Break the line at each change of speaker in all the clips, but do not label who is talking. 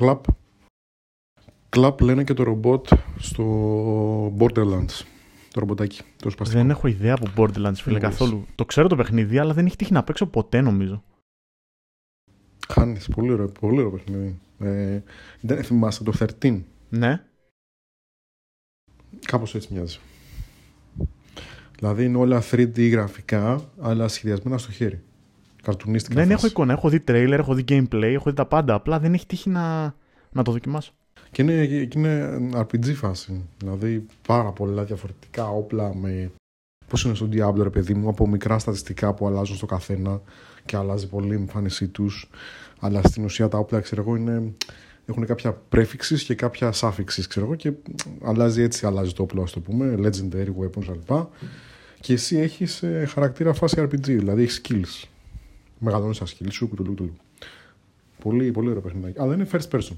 Κλαπ. Κλαπ λένε και το ρομπότ στο Borderlands. Το ρομποτάκι. Το σπαστικό.
Δεν έχω ιδέα από Borderlands, φίλε,
Δεν
καθόλου. Το ξέρω το παιχνίδι, αλλά δεν έχει τύχει να παίξω ποτέ, νομίζω.
Χάνεις. Πολύ ωραίο, πολύ ωραίο παιχνίδι. Ε, δεν θυμάσαι το 13.
Ναι.
Κάπως έτσι μοιάζει. Δηλαδή είναι όλα 3D γραφικά, αλλά σχεδιασμένα στο χέρι. Καρτουνίστικα.
δεν
φάση.
έχω εικόνα. Έχω δει trailer, έχω δει gameplay, έχω δει τα πάντα. Απλά δεν έχει τύχει να, να το δοκιμάσω.
Και είναι, και είναι RPG φάση. Δηλαδή πάρα πολλά διαφορετικά όπλα με. Πώς είναι στο Diablo, ρε παιδί μου, από μικρά στατιστικά που αλλάζουν στο καθένα και αλλάζει πολύ η εμφάνισή τους. Αλλά στην ουσία τα όπλα, ξέρω εγώ, είναι, έχουν κάποια prefixes και κάποια suffixes, ξέρω εγώ, και αλλάζει έτσι, αλλάζει το όπλο, ας το πούμε, legendary weapons κλπ. Και εσύ έχεις χαρακτήρα φάση RPG, δηλαδή έχεις skills. Μεγαλώνεις τα skills σου, κουτουλού, κουτουλού. Πολύ, πολύ ωραίο παιχνίδι. Αλλά είναι first person.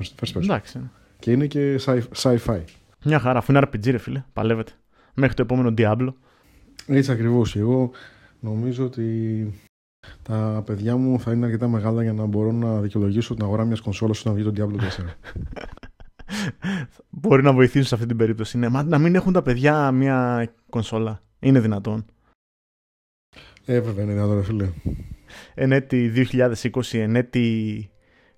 First person.
Εντάξει.
Και είναι και sci- sci-fi.
Μια χαρά, αφού είναι RPG, ρε φίλε. Παλεύεται. Μέχρι το επόμενο Diablo.
Έτσι ακριβώς. Εγώ νομίζω ότι τα παιδιά μου θα είναι αρκετά μεγάλα για να μπορώ να δικαιολογήσω την αγορά μιας κονσόλας όταν βγει το Diablo 4.
Μπορεί να βοηθήσουν σε αυτή την περίπτωση. Ναι, μα να μην έχουν τα παιδιά μια κονσόλα. Είναι δυνατόν.
Ε, βέβαια είναι δυνατόν, ρε φίλε.
Εν έτη 2020, εν έτη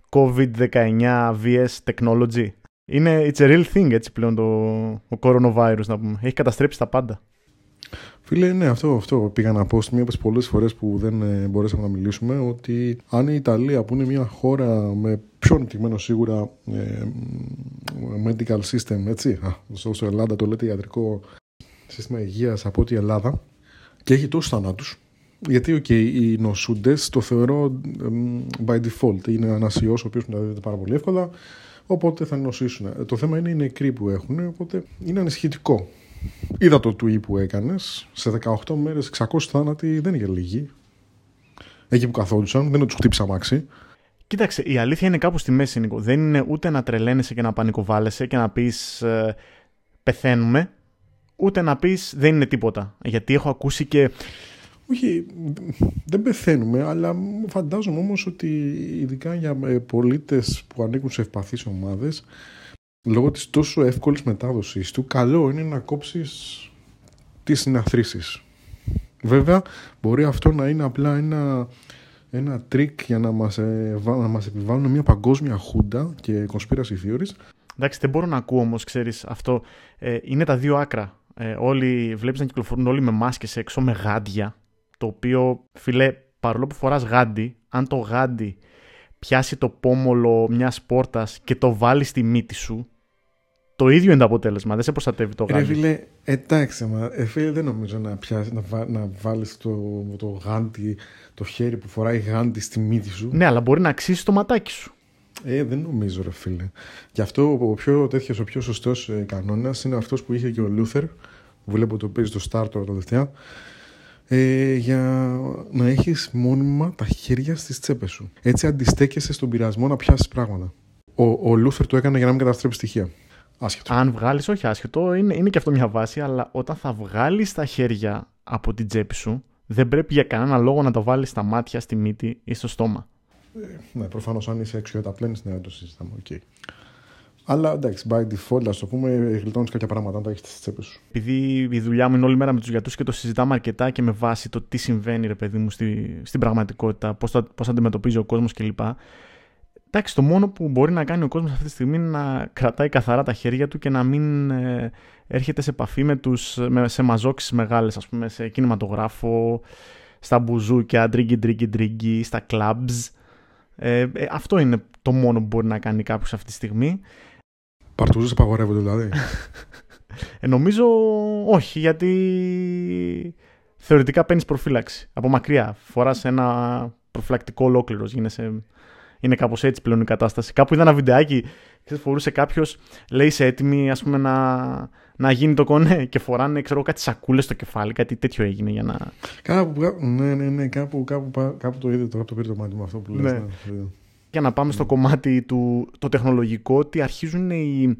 COVID-19 VS Technology. Είναι, it's a real thing έτσι πλέον το ο coronavirus να πούμε. Έχει καταστρέψει τα πάντα.
Φίλε, ναι, αυτό, αυτό πήγα να πω μία από τις πολλές φορές που δεν ε, μπορέσαμε να μιλήσουμε. Ότι αν η Ιταλία, που είναι μια χώρα με πιο ανεπτυγμένο σίγουρα ε, medical system, έτσι. Α, στο, στο Ελλάδα το λέτε ιατρικό σύστημα υγείας από ότι η Ελλάδα και έχει τόσους θανάτους. Γιατί okay, οι νοσούντες το θεωρώ εμ, by default. Είναι ένας ιός ο οποίος μεταδίδεται πάρα πολύ εύκολα. Οπότε θα νοσήσουν. Ε, Το θέμα είναι οι νεκροί που έχουν. Οπότε είναι ανησυχητικό. Είδα το tweet που έκανες. Σε 18 μέρες 600 θάνατοι δεν είναι για λίγοι. Εκεί που καθόντουσαν, δεν τους χτύπησα μάξι.
Κοίταξε, η αλήθεια είναι κάπου στη μέση, Νίκο. Δεν είναι ούτε να τρελαίνεσαι και να πανικοβάλλεσαι και να πεις ε, πεθαίνουμε, ούτε να πεις δεν είναι τίποτα. Γιατί έχω ακούσει και.
Όχι, δεν πεθαίνουμε, αλλά φαντάζομαι όμως ότι ειδικά για πολίτες που ανήκουν σε ευπαθείς ομάδες, λόγω της τόσο εύκολης μετάδοσης του, καλό είναι να κόψεις τις συναθρήσεις. Βέβαια, μπορεί αυτό να είναι απλά ένα, ένα τρικ για να μας, ε, βα- να μας επιβάλλουν μια παγκόσμια χούντα και conspiracy theories.
Εντάξει, δεν μπορώ να ακούω όμως, ξέρεις αυτό. Ε, είναι τα δύο άκρα. Ε, όλοι βλέπεις να κυκλοφορούν όλοι με μάσκες έξω, με γάντια. Το οποίο, φίλε, παρόλο που φοράς γάντι, αν το γάντι πιάσει το πόμολο μιας πόρτας και το βάλει στη μύτη σου, το ίδιο είναι το αποτέλεσμα. Δεν σε προστατεύει το
Ρε
γάντι.
φίλε, εντάξει, μα, ε, φίλε, δεν νομίζω να, πιάσει, να, βα- να βάλεις το, το γάντι, το χέρι που φοράει γάντι στη μύτη σου.
Ναι, αλλά μπορεί να ξύσεις το ματάκι σου.
Ε, δεν νομίζω, ρε φίλε. Γι' αυτό ο πιο τέτοιος, ο πιο σωστός ε, κανόνας είναι αυτός που είχε και ο Λούθερ, που βλέπω το παίζει στο Star τώρα τελευταία, ε, για να έχεις μόνιμα τα χέρια στις τσέπες σου. Έτσι αντιστέκεσαι στον πειρασμό να πιάσεις πράγματα. Ο, ο Λούθερ το έκανε για να μην καταστρέψει στοιχεία. Άσχετο.
Αν βγάλεις, όχι άσχετο, είναι, είναι και αυτό μια βάση, αλλά όταν θα βγάλεις τα χέρια από την τσέπη σου, δεν πρέπει για κανένα λόγο να το βάλεις στα μάτια, στη μύτη ή στο στόμα.
Ναι, προφανώς αν είσαι έξω θα τα πλένεις, ναι, δεν το συζητάμε. οκ. Αλλά εντάξει, by default, ας το πούμε, γλιτώνεις κάποια πράγματα αν τα έχεις στις τσέπες σου.
Επειδή η δουλειά μου είναι όλη μέρα με τους γιατρούς και το συζητάμε αρκετά και με βάση το τι συμβαίνει, ρε παιδί μου, στη, στην πραγματικότητα, πώς πώς αντιμετωπίζει ο κόσμος κλπ. Εντάξει, το μόνο που μπορεί να κάνει ο κόσμος αυτή τη στιγμή είναι να κρατάει καθαρά τα χέρια του και να μην ε, έρχεται σε επαφή με τους, με, σε μαζόξεις μεγάλες, ας πούμε, σε κινηματογράφο, στα μπουζούκια, ντρίγκι, ντρίγκι, ντρίγκι, στα clubs. Ε, ε, αυτό είναι το μόνο που μπορεί να κάνει κάποιος αυτή τη στιγμή.
Παρτούζε απαγορεύονται δηλαδή.
Ε, νομίζω όχι, γιατί θεωρητικά παίρνεις προφύλαξη. Από μακριά. Φοράς ένα προφυλακτικό ολόκληρος. Γίνεσαι... Είναι κάπως έτσι πλέον η κατάσταση. Κάπου είδα ένα βιντεάκι. Ξέρεις, φορούσε κάποιος, λέει είσαι έτοιμη ας πούμε, να, να γίνει το κονέ και φοράνε ξέρω, κάτι σακούλες στο κεφάλι. Κάτι τέτοιο έγινε για να.
κάπου, κάπου- ναι, ναι, ναι, κάπου, κάπου, πα- κάπου το είδε, το, κάπου το πήρε το μάτι μου αυτό που λες.
Ναι.
Ναι.
Για να πάμε στο κομμάτι του το τεχνολογικό, ότι αρχίζουν οι,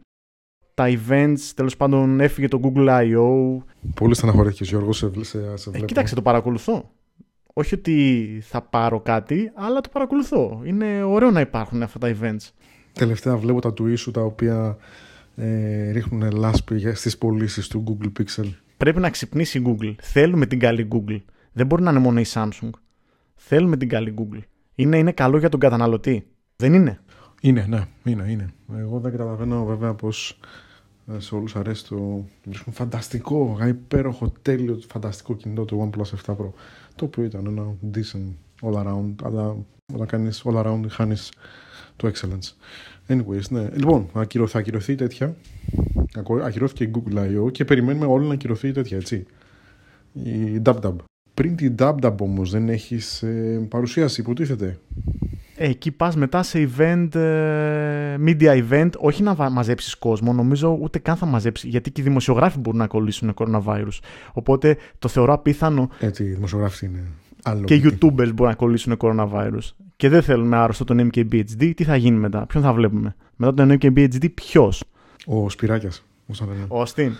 τα events, τέλος πάντων έφυγε το Google I.O.,
Πολύ στεναχωρέθηκες Γιώργος, σε, σε, σε
Ε,
βλέπω.
κοίταξε, το παρακολουθώ. Όχι ότι θα πάρω κάτι, αλλά το παρακολουθώ. Είναι ωραίο να υπάρχουν αυτά τα events.
Τελευταία βλέπω τα του σου τα οποία ε, ρίχνουν λάσπη στις πωλήσεις του Google Pixel.
Πρέπει να ξυπνήσει η Google. Θέλουμε την καλή Google. Δεν μπορεί να είναι μόνο η Samsung. Θέλουμε την καλή Google. Είναι, είναι καλό για τον καταναλωτή. Δεν είναι;
Είναι, ναι, είναι, είναι. Εγώ δεν καταλαβαίνω βέβαια πώ ε, σε όλους αρέσει το. Βρίσκουν φανταστικό, υπέροχο, τέλειο, φανταστικό κινητό το OnePlus 7 Pro. Το οποίο ήταν ένα decent all around, αλλά όταν κάνεις all around χάνεις το excellence. Anyways, ναι. Λοιπόν, θα ακυρωθεί τέτοια. Ακυρώθηκε η Google I.O. και περιμένουμε όλοι να ακυρωθεί τέτοια, έτσι. Η DubDub. Πριν την DubDub όμως δεν έχεις ε, παρουσίαση, υποτίθεται.
Ε, εκεί πας μετά σε event, ε, media event, όχι να μαζέψεις κόσμο, νομίζω ούτε καν θα μαζέψεις, γιατί και οι δημοσιογράφοι μπορούν να κολλήσουν coronavirus. Οπότε το θεωρώ απίθανο.
Έτσι, οι δημοσιογράφοι είναι άλλο.
Και οι YouTubers μπορούν να κολλήσουν coronavirus. Και δεν θέλουμε άρρωστο τον MKBHD, τι θα γίνει μετά, ποιον θα βλέπουμε; Μετά τον MKBHD, ποιος;
Ο Σπυράκιας.
Ο Αστίν.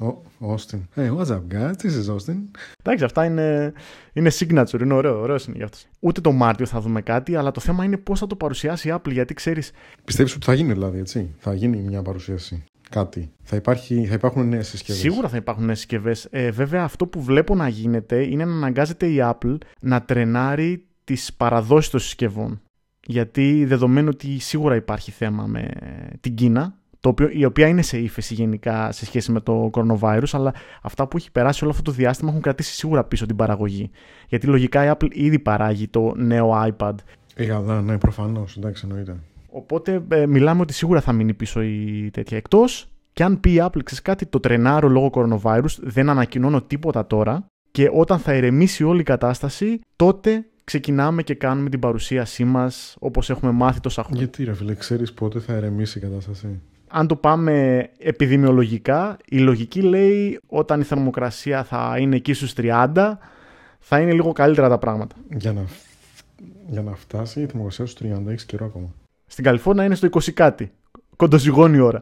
Ο Austin. Hey, what's up, guys? This is Austin.
Εντάξει, αυτά είναι, είναι signature, είναι ωραίο, ωραίο είναι για αυτό. Ούτε το Μάρτιο θα δούμε κάτι, αλλά το θέμα είναι πώς θα το παρουσιάσει η Apple, γιατί ξέρει.
Πιστεύεις ότι θα γίνει δηλαδή, έτσι; Θα γίνει μια παρουσίαση. Κάτι. Θα, υπάρχει, θα υπάρχουν νέες συσκευές.
Σίγουρα θα υπάρχουν νέες συσκευές. Ε, βέβαια, αυτό που βλέπω να γίνεται είναι να αναγκάζεται η Apple να τρενάρει τις παραδόσεις των συσκευών. Γιατί δεδομένου ότι σίγουρα υπάρχει θέμα με την Κίνα, το οποίο, η οποία είναι σε ύφεση γενικά σε σχέση με το coronavirus, αλλά αυτά που έχει περάσει όλο αυτό το διάστημα έχουν κρατήσει σίγουρα πίσω την παραγωγή. Γιατί λογικά η Apple ήδη παράγει το νέο iPad.
Ε, ναι, προφανώς, εντάξει, εννοείται.
Οπότε ε, μιλάμε ότι σίγουρα θα μείνει πίσω η τέτοια. Εκτός και αν πει η Apple, ξέρεις κάτι, το τρενάρω λόγω coronavirus, δεν ανακοινώνω τίποτα τώρα. Και όταν θα ηρεμήσει όλη η κατάσταση, τότε ξεκινάμε και κάνουμε την παρουσίασή μας όπως έχουμε μάθει τόσα χρόνια.
Γιατί, ρε φίλε, ξέρεις πότε θα ηρεμήσει η κατάσταση;
Αν το πάμε επιδημιολογικά, η λογική λέει όταν η θερμοκρασία θα είναι εκεί στους 30, θα είναι λίγο καλύτερα τα πράγματα.
Για να, για να φτάσει η θερμοκρασία στους 30 έχεις καιρό ακόμα.
Στην Καλιφόρνια είναι στο 20 κάτι. Κοντοζυγώνει η ώρα.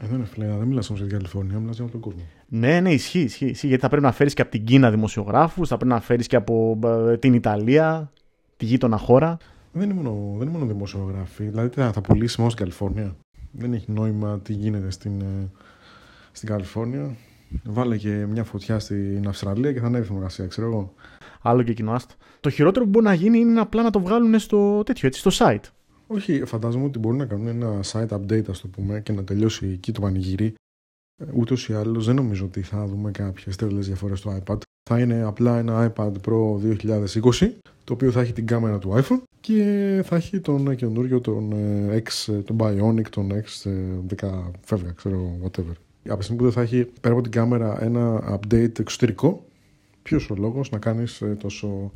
Ε, δεν είναι δεν μιλάς όμως για την Καλιφόρνια, μιλάς για τον κόσμο.
Ναι, ναι, ισχύει, ισχύει, ισχύει, γιατί θα πρέπει να φέρεις και από την Κίνα δημοσιογράφους, θα πρέπει να φέρεις και από ε, την Ιταλία, τη γείτονα χώρα.
Δεν είναι μόνο, δεν είναι μόνο δημοσιογράφοι. Δηλαδή θα, θα πουλήσει μόνο στην Καλιφόρνια; Δεν έχει νόημα τι γίνεται στην, ε, στην Καλιφόρνια. Βάλε και μια φωτιά στην Αυστραλία και θα ανέβει η θερμοκρασία, ξέρω εγώ.
Άλλο και κοινό άστο. Το χειρότερο που μπορεί να γίνει είναι απλά να το βγάλουν στο τέτοιο, έτσι, στο site.
Όχι, φαντάζομαι ότι μπορούν να κάνουν ένα site update, ας το πούμε, και να τελειώσει εκεί το πανηγύρι. Ε, Ούτως ή άλλως δεν νομίζω ότι θα δούμε κάποιες τρελές διαφορές στο iPad. Θα είναι απλά ένα iPad Pro 2020, το οποίο θα έχει την κάμερα του iPhone και θα έχει τον καινούριο, τον ε, X, τον Bionic, τον X10 φεύγα, ξέρω, whatever. Από τη στιγμή που δεν θα έχει πέρα από την κάμερα ένα update εξωτερικό, ποιος ο λόγος να κάνεις ε, τόσο,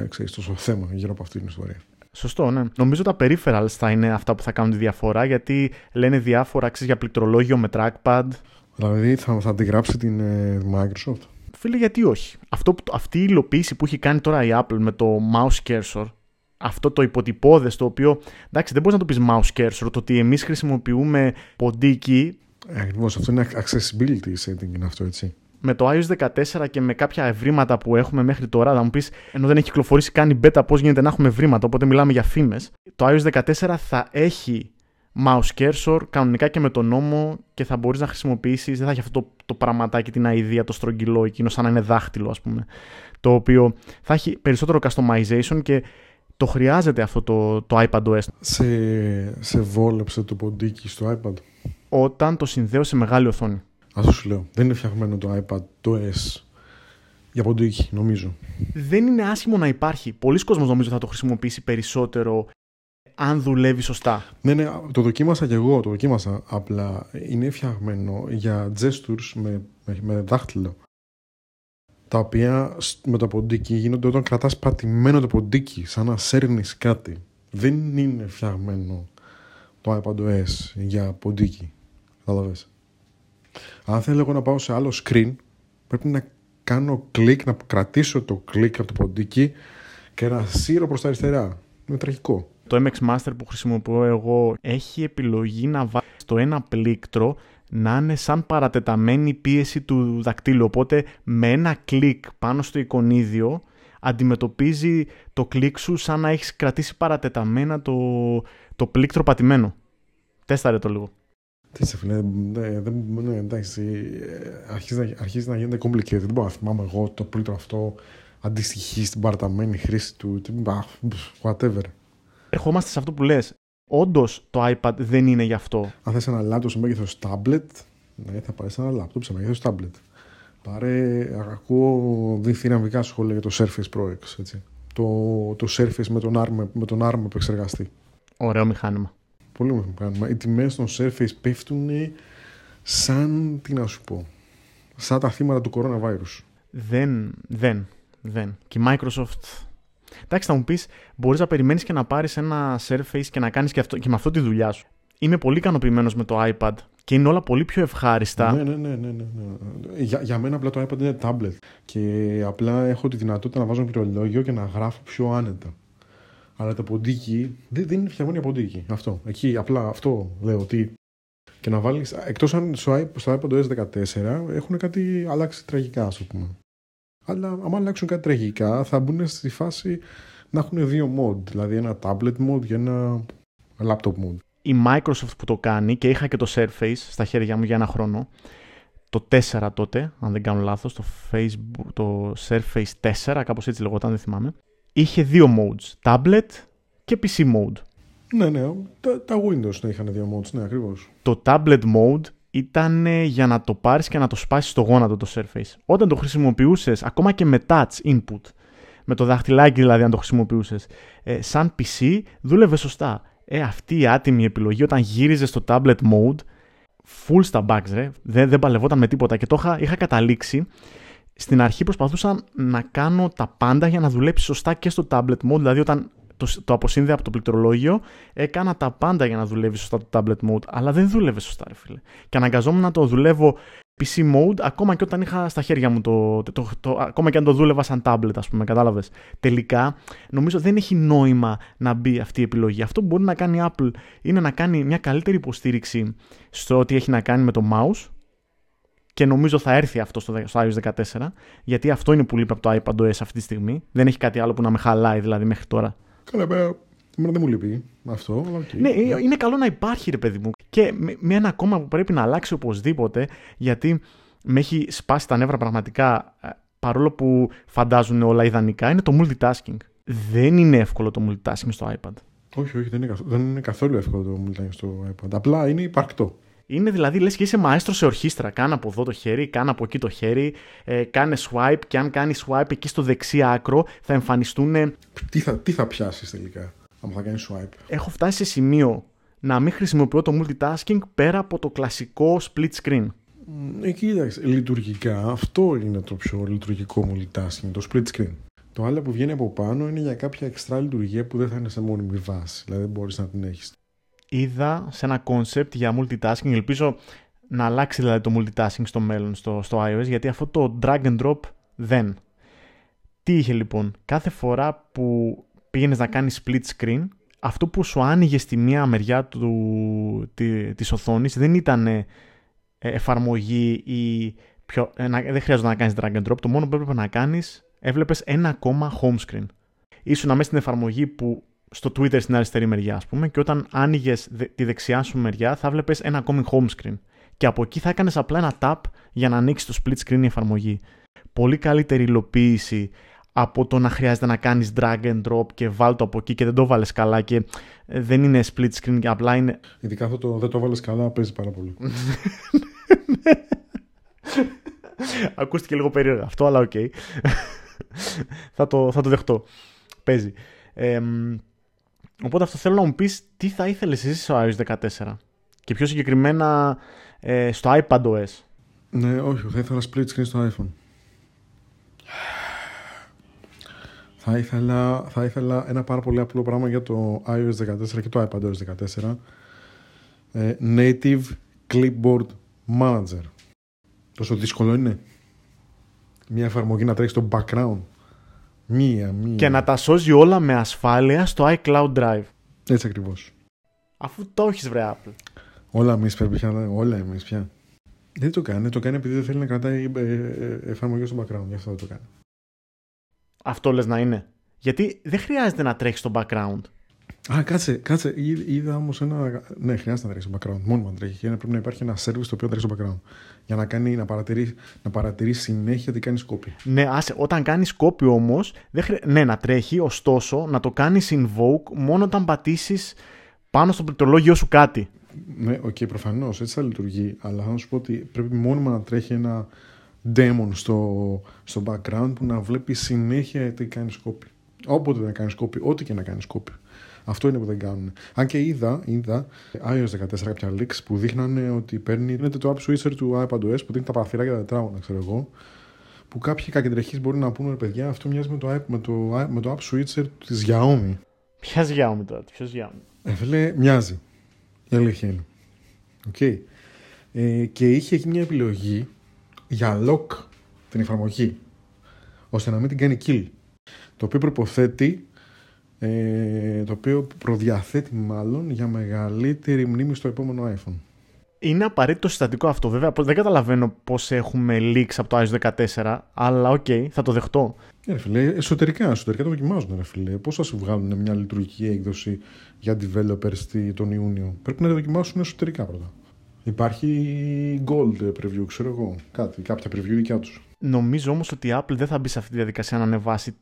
ε, ξέρεις, τόσο θέμα γύρω από αυτή την ιστορία;
Σωστό, ναι. Νομίζω τα peripherals θα είναι αυτά που θα κάνουν τη διαφορά, γιατί λένε διάφορα ξέρεις, για πληκτρολόγιο με trackpad.
Δηλαδή θα, θα αντιγράψει την ε, Microsoft;
Φίλε, γιατί όχι. Αυτό, αυτή η υλοποίηση που έχει κάνει τώρα η Apple με το mouse cursor, αυτό το υποτυπώδες το οποίο. Εντάξει, δεν μπορείς να το πεις mouse cursor, το ότι εμείς χρησιμοποιούμε ποντίκι.
Ακριβώς, αυτό είναι accessibility setting, είναι αυτό έτσι.
Με το iOS 14 και με κάποια ευρήματα που έχουμε μέχρι τώρα, θα μου πεις, ενώ δεν έχει κυκλοφορήσει καν η beta, πώς γίνεται να έχουμε ευρήματα, οπότε μιλάμε για φήμες. Το iOS 14 θα έχει mouse cursor κανονικά και με τον νόμο και θα μπορείς να χρησιμοποιήσεις, δεν θα έχει αυτό το, το πραγματάκι, την αηδία, το στρογγυλό εκείνο, σαν να είναι δάχτυλο, ας πούμε. Το οποίο θα έχει περισσότερο customization και το χρειάζεται αυτό το, το iPadOS.
Σε, σε βόλεψε το ποντίκι στο iPad;
Όταν το συνδέω σε μεγάλη οθόνη.
Αυτό σου λέω. Δεν είναι φτιαγμένο το iPad το S για ποντίκι, νομίζω.
Δεν είναι άσχημο να υπάρχει. Πολλοί κόσμος νομίζω θα το χρησιμοποιήσει περισσότερο αν δουλεύει σωστά.
Ναι, ναι, το δοκίμασα και εγώ, το δοκίμασα. Απλά είναι φτιαγμένο για gestures με, με, με δάχτυλο τα οποία με το ποντίκι γίνονται όταν κρατάς πατημένο το ποντίκι, σαν να σέρνεις κάτι. Δεν είναι φτιαγμένο το iPadOS για ποντίκι. Κατάλαβες. Αν θέλω εγώ να πάω σε άλλο screen, πρέπει να κάνω κλικ, να κρατήσω το κλικ από το ποντίκι και να σύρω προς τα αριστερά. Είναι τραγικό.
Το MX Master που χρησιμοποιώ εγώ έχει επιλογή να βάλει στο ένα πλήκτρο να είναι σαν παρατεταμένη πίεση του δακτύλου. Οπότε με ένα κλικ πάνω στο εικονίδιο αντιμετωπίζει το κλικ σου σαν να έχεις κρατήσει παρατεταμένα το, το πλήκτρο πατημένο. Τέσταρε το λίγο.
Τι σε φίλε, ναι, ναι, εντάξει, ε, αρχίζει να, αρχίζει να γίνεται complicated. Δεν μπορώ να θυμάμαι εγώ το πλήκτρο αυτό αντιστοιχεί στην παραταμένη χρήση του. Whatever.
Ερχόμαστε σε αυτό που λες. Όντως το iPad δεν είναι γι' αυτό.
Αν θες ένα λάπτοπ σε μέγεθος tablet, ναι, θα πάρεις ένα λάπτοπ σε μέγεθος tablet. Πάρε, ακούω δυναμικά σχόλια για το Surface Pro X, έτσι. Το, το Surface με τον, ARM, με τον ARM επεξεργαστή.
Ωραίο μηχάνημα.
Πολύ ωραίο μηχάνημα. Οι τιμές των Surface πέφτουν σαν, τι να σου πω, σαν τα θύματα του coronavirus.
Δεν, δεν, δεν. Και η Microsoft Εντάξει, θα μου πεις, μπορείς να περιμένεις και να πάρεις ένα Surface και να κάνεις και, και με αυτό τη δουλειά σου. Είμαι πολύ ικανοποιημένος με το iPad και είναι όλα πολύ πιο ευχάριστα.
Ναι, ναι, ναι. ναι, ναι. Για, για μένα απλά το iPad είναι tablet. Και απλά έχω τη δυνατότητα να βάζω ένα πληκτρολόγιο και να γράφω πιο άνετα. Αλλά το ποντίκι δεν, δεν είναι φτιαγμένο για ποντίκι. Αυτό. Εκεί απλά αυτό λέω ότι. Και να βάλεις. Εκτός αν στο, στο iPad OS 14 έχουν κάτι αλλάξει τραγικά, ας πούμε. Αλλά άμα αλλάξουν κάτι τραγικά θα μπουν στη φάση να έχουν δύο mod. Δηλαδή ένα tablet mode και ένα laptop mode.
Η Microsoft που το κάνει και είχα και το Surface στα χέρια μου για ένα χρόνο. Το 4 τότε, αν δεν κάνω λάθος, το, Facebook, το Surface 4, κάπως έτσι λεγόταν, δεν θυμάμαι. Είχε δύο modes, tablet και PC mode.
Ναι, ναι, τα, τα Windows να είχαν δύο modes, ναι, ακριβώς.
Το tablet mode ήταν για να το πάρεις και να το σπάσεις στο γόνατο το Surface. Όταν το χρησιμοποιούσες, ακόμα και με touch input, με το δαχτυλάκι δηλαδή αν το χρησιμοποιούσες, ε, σαν PC δούλευε σωστά. Ε, αυτή η άτιμη επιλογή όταν γύριζες στο tablet mode, full στα bugs ρε, δεν, δεν παλευόταν με τίποτα και το είχα, είχα καταλήξει στην αρχή προσπαθούσα να κάνω τα πάντα για να δουλέψει σωστά και στο tablet mode, δηλαδή όταν το, το αποσύνδεα από το πληκτρολόγιο, έκανα τα πάντα για να δουλεύει σωστά το tablet mode, αλλά δεν δούλευε σωστά, ρε φίλε. Και αναγκαζόμουν να το δουλεύω PC mode, ακόμα και όταν είχα στα χέρια μου το, το, το, ακόμα και αν το δούλευα σαν tablet, ας πούμε, κατάλαβες. Τελικά, νομίζω δεν έχει νόημα να μπει αυτή η επιλογή. Αυτό που μπορεί να κάνει η Apple είναι να κάνει μια καλύτερη υποστήριξη στο ότι έχει να κάνει με το mouse, και νομίζω θα έρθει αυτό στο, στο iOS 14, γιατί αυτό είναι που λείπει από το iPadOS αυτή τη στιγμή. Δεν έχει κάτι άλλο που να με χαλάει δηλαδή μέχρι τώρα.
Καλά, πέρα. Εμένα δεν μου λείπει αυτό. Αλλά okay.
Ναι, ε, είναι καλό να υπάρχει, ρε παιδί μου. Και με ένα ακόμα που πρέπει να αλλάξει οπωσδήποτε, γιατί με έχει σπάσει τα νεύρα πραγματικά, ε, παρόλο που φαντάζουν όλα ιδανικά, είναι το multitasking. Δεν είναι εύκολο το multitasking στο iPad.
Όχι, όχι, δεν είναι, καθόλου, δεν είναι καθόλου εύκολο το multitasking στο iPad. Απλά είναι υπαρκτό.
Είναι δηλαδή λες και είσαι μαέστρος σε ορχήστρα. Κάνε από εδώ το χέρι, κάνε από εκεί το χέρι, ε, κάνε swipe και αν κάνεις swipe εκεί στο δεξί άκρο θα εμφανιστούν.
Τι θα, τι θα πιάσεις τελικά, αν θα κάνεις swipe;
Έχω φτάσει σε σημείο να μην χρησιμοποιώ το multitasking πέρα από το κλασικό split screen.
Ε, κοίταξε, λειτουργικά αυτό είναι το πιο λειτουργικό multitasking, το split screen. Το άλλο που βγαίνει από πάνω είναι για κάποια εξτρά λειτουργία που δεν θα είναι σε μόνιμη βάση. Δηλαδή δεν μπορείς να την έχεις
είδα σε ένα concept για multitasking. Ελπίζω να αλλάξει δηλαδή το multitasking στο μέλλον στο, στο iOS, γιατί αυτό το drag and drop δεν. Τι είχε λοιπόν, κάθε φορά που πήγαινες να κάνεις split screen, αυτό που σου άνοιγε στη μία μεριά του, τη, της οθόνης δεν ήταν ε, εφαρμογή ή πιο, ε, δεν χρειάζεται να κάνεις drag and drop, το μόνο που έπρεπε να κάνεις έβλεπες ένα ακόμα home screen. Ήσουν μέσα στην εφαρμογή που στο Twitter στην αριστερή μεριά, ας πούμε, και όταν άνοιγες τη δεξιά σου μεριά, θα βλέπει ένα ακόμη home screen. Και από εκεί θα έκανες απλά ένα tap για να ανοίξεις το split screen η εφαρμογή. Πολύ καλύτερη υλοποίηση από το να χρειάζεται να κάνεις drag and drop και βάλ το από εκεί και δεν το βάλες καλά και ε, δεν είναι split screen και απλά είναι...
Ειδικά αυτό το δεν το βάλες καλά παίζει πάρα πολύ.
Ακούστηκε λίγο περίεργα αυτό, αλλά οκ. θα, το, θα το δεχτώ. Παίζει. Ε, Οπότε αυτό θέλω να μου πεις τι θα ήθελες εσύ στο iOS 14 και πιο συγκεκριμένα ε, στο iPadOS.
Ναι, όχι, θα ήθελα split screen στο iPhone. Θα ήθελα, θα ήθελα ένα πάρα πολύ απλό πράγμα για το iOS 14 και το iPadOS 14. Ε, native Clipboard Manager. Τόσο δύσκολο είναι. Μια εφαρμογή να τρέχει στο background. Μία, μία.
Και να τα σώζει όλα με ασφάλεια στο iCloud Drive.
Έτσι ακριβώς.
Αφού το έχεις βρε Apple.
Όλα εμείς πρέπει πια. Όλα εμείς πια. Δεν το κάνει. Το κάνει επειδή δεν θέλει να κρατάει ε, ε, εφαρμογή στο background. Γι' αυτό δεν το κάνει.
Αυτό λες να είναι. Γιατί δεν χρειάζεται να τρέχεις στο background.
Α, κάτσε, κάτσε. Είδα, είδα όμως ένα. Ναι, χρειάζεται να τρέχει στο background. Μόνο να τρέχει. Και πρέπει να υπάρχει ένα service το οποίο τρέχει στο background. Για να, κάνει, να, παρατηρεί, να παρατηρεί συνέχεια τι κάνει copy.
Ναι, άσε, όταν κάνει copy όμως, χρει... ναι, να τρέχει, ωστόσο να το κάνει invoke μόνο όταν πατήσεις πάνω στο πληκτρολόγιο σου κάτι.
Ναι, ok, okay, προφανώς έτσι θα λειτουργεί. Αλλά θα σου πω ότι πρέπει μόνιμα να τρέχει ένα daemon στο, στο background που να βλέπει συνέχεια τι κάνεις copy. Όποτε να κάνεις copy, ό,τι και να κάνεις copy. Αυτό είναι που δεν κάνουν. Αν και είδα, είδα iOS 14 κάποια leaks που δείχνανε ότι παίρνει είναι το app switcher του iPadOS που δείχνει τα παραθυράκια τα τετράγωνα, ξέρω εγώ. Που κάποιοι κακεντρεχείς μπορεί να πούνε, παιδιά, αυτό μοιάζει με το, με το, με το app switcher της Xiaomi.
Ποια Xiaomi τώρα, ποιος Xiaomi;
Ε, μοιάζει. Η αλήθεια είναι. Okay. Ε, και είχε εκεί μια επιλογή για lock την εφαρμογή ώστε να μην την κάνει kill το οποίο προϋποθέτει ε, το οποίο προδιαθέτει μάλλον για μεγαλύτερη μνήμη στο επόμενο iPhone.
Είναι απαραίτητο συστατικό αυτό. Βέβαια, δεν καταλαβαίνω πώς έχουμε leaks από το iOS 14, αλλά οκ, okay, θα το δεχτώ.
Ε, φίλε, εσωτερικά, εσωτερικά το δοκιμάζουν, ρε φίλε. Πώς θα σου βγάλουν μια λειτουργική έκδοση για developers τον Ιούνιο; Πρέπει να το δοκιμάσουν εσωτερικά πρώτα. Υπάρχει gold preview, ξέρω εγώ. Κάτι, κάποια preview δικιά τους.
Νομίζω όμως ότι η Apple δεν θα μπει σε αυτή τη διαδικασία να ανεβάσει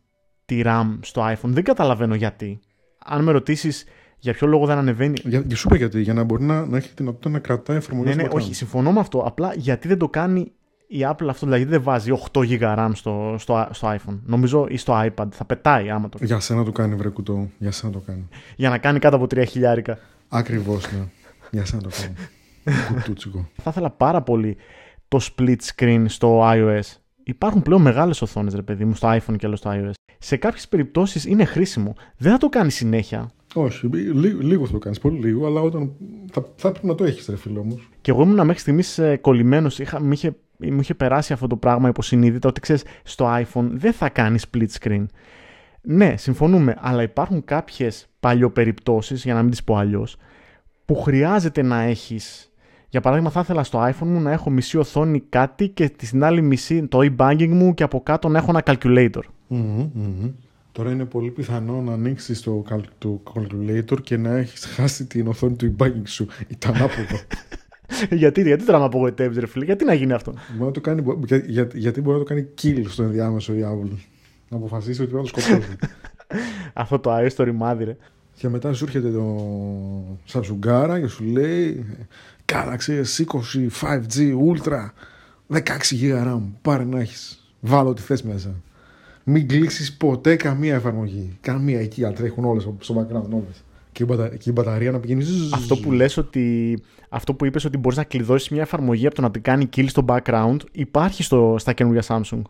τη RAM στο iPhone. Δεν καταλαβαίνω γιατί. Αν με ρωτήσεις για ποιο λόγο δεν ανεβαίνει.
Για, για σου είπα γιατί, για να μπορεί να, να έχει την δυνατότητα να κρατάει εφαρμογή.
Ναι, ναι, όχι, συμφωνώ με αυτό. Απλά γιατί δεν το κάνει η Apple αυτό, δηλαδή δεν βάζει 8 GB RAM στο, στο, στο iPhone. Νομίζω ή στο iPad. Θα πετάει άμα το
Για σένα το κάνει, βρε κουτό. Για σένα το κάνει.
Για να κάνει κάτω από 3 χιλιάρικα.
Ακριβώς, ναι. Για σένα το κάνει. Κουτούτσικο.
Θα ήθελα πάρα πολύ το split screen στο iOS. Υπάρχουν πλέον μεγάλες οθόνες, ρε παιδί μου, στο iPhone και άλλο στο iOS σε κάποιες περιπτώσεις είναι χρήσιμο. Δεν θα το κάνεις συνέχεια.
Όχι, λίγο, λίγο θα το κάνεις, πολύ λίγο, αλλά όταν. Θα, θα πρέπει να το έχεις, ρε φίλο όμως.
Και εγώ ήμουν μέχρι στιγμής ε, κολλημένος. Μου είχε, μου είχε περάσει αυτό το πράγμα υποσυνείδητα ότι ξέρεις, στο iPhone δεν θα κάνεις split screen. Ναι, συμφωνούμε, αλλά υπάρχουν κάποιες παλιοπεριπτώσεις, για να μην τις πω αλλιώς, που χρειάζεται να έχεις. Για παράδειγμα, θα ήθελα στο iPhone μου να έχω μισή οθόνη κάτι και στην άλλη μισή το e-banking μου και από κάτω να έχω ένα calculator.
Τώρα είναι πολύ πιθανό να ανοίξεις το, το calculator και να έχεις χάσει την οθόνη του e-banking σου. Ήταν άποδο.
γιατί, γιατί τώρα με απογοητεύεις, ρε φίλε, γιατί να γίνει αυτό;
Μπορεί να το κάνει, για, για, γιατί μπορεί να το κάνει kill στο ενδιάμεσο η Apple. Να αποφασίσει ότι πρέπει να το σκοτώσει.
αυτό το αέστο ρημάδι, ρε.
Και μετά σου έρχεται το Samsung και σου λέει Galaxy S20 5G Ultra 16 GB RAM. Πάρε να έχεις. Βάλω ό,τι θες μέσα μην κλείσει ποτέ καμία εφαρμογή. Καμία εκεί, αν τρέχουν όλες στο background, όλες. Και, και η μπαταρία να πηγαίνει.
Αυτό που λες ότι. Αυτό που είπες ότι μπορείς να κλειδώσεις μια εφαρμογή από το να την κάνει kill στο background υπάρχει στο, στα καινούργια Samsung.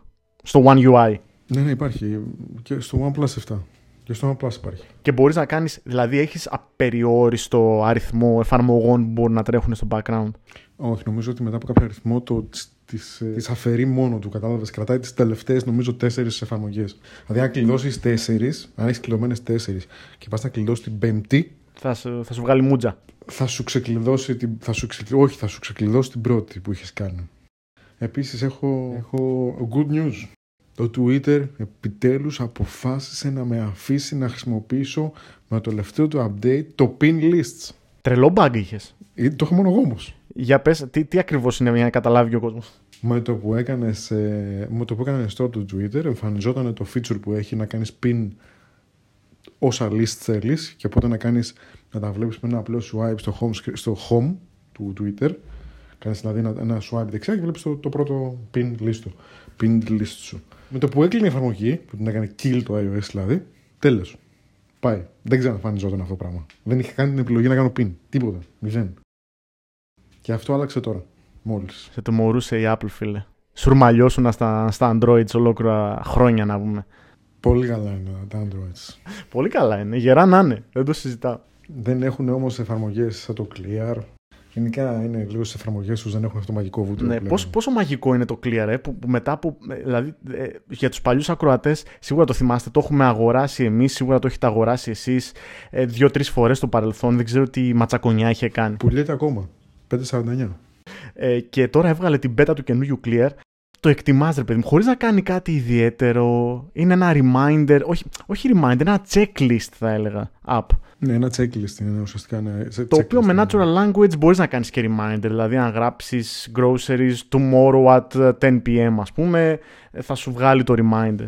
Στο One UI.
Ναι, ναι, υπάρχει. Και στο OnePlus 7. Και στο OnePlus υπάρχει.
Και μπορείς να κάνεις. Δηλαδή, έχεις απεριόριστο αριθμό εφαρμογών που μπορούν να τρέχουν στο background;
Όχι, νομίζω ότι μετά από κάποιο αριθμό το, τις, ε, τις αφαιρεί μόνο του, κατάλαβες. Κρατάει τις τελευταίες, νομίζω, τέσσερις εφαρμογές. Δηλαδή, αν κλειδώσεις τέσσερις, αν έχεις κλειδωμένες τέσσερις και πας να κλειδώσεις την πέμπτη...
Θα σου, θα σου βγάλει μούτζα.
Θα σου ξεκλειδώσει την... Θα σου όχι, θα σου ξεκλειδώσει την πρώτη που είχες κάνει. Επίσης, έχω, έχω good news. Το Twitter επιτέλους αποφάσισε να με αφήσει να χρησιμοποιήσω με το τελευταίο του update το pin lists.
Τρελό bug είχες.
Ε, το έχω μόνο εγώ όμως.
Για πες, τι, τι ακριβώς είναι για να καταλάβει ο κόσμος.
Με το που έκανες, ε, με το που έκανες store του Twitter εμφανιζόταν το feature που έχει να κάνεις pin όσα list θέλεις και οπότε να κάνεις να τα βλέπεις με ένα απλό swipe στο home, στο home του Twitter κάνεις δηλαδή ένα, ένα swipe δεξιά και βλέπεις το, το πρώτο pin list, pin list σου. Με το που έκλεινε η εφαρμογή, που την έκανε kill το iOS δηλαδή, τέλος. Πάει. Δεν ξαναφανιζόταν αυτό το πράγμα. Δεν είχε κάνει την επιλογή να κάνω pin. Τίποτα. Μηδέν. Και αυτό άλλαξε τώρα. Μόλις.
Σε το μωρούσε η Apple, φίλε. Σουρμαλιώσουν στα, στα Androids ολόκληρα χρόνια να πούμε.
Πολύ καλά είναι τα Androids.
Πολύ καλά είναι. Γερά να είναι. Δεν το συζητάω.
Δεν έχουν όμως εφαρμογές σαν το Clear. Γενικά είναι λίγο στις εφαρμογές τους, δεν έχουν αυτό το μαγικό βούτυρο.
Ναι, πόσο, πόσο μαγικό είναι το Clear, ε, που, που μετά από. Ε, δηλαδή, ε, για τους παλιούς ακροατές, σίγουρα το θυμάστε, το έχουμε αγοράσει εμείς, σίγουρα το έχετε αγοράσει εσείς ε, δύο-τρεις φορές στο παρελθόν. Δεν ξέρω τι ματσακονιά είχε κάνει.
Πουλιέται ακόμα. 549.
Ε, και τώρα έβγαλε την beta του καινούριου Clear το εκτιμάς ρε παιδί μου, χωρίς να κάνει κάτι ιδιαίτερο. Είναι ένα reminder, όχι, όχι reminder, ένα checklist θα έλεγα, app.
Ναι, ένα checklist είναι ουσιαστικά. Ναι,
το οποίο με natural language μπορείς να κάνεις και reminder, δηλαδή αν γράψεις groceries tomorrow at 10 pm ας πούμε, θα σου βγάλει το reminder.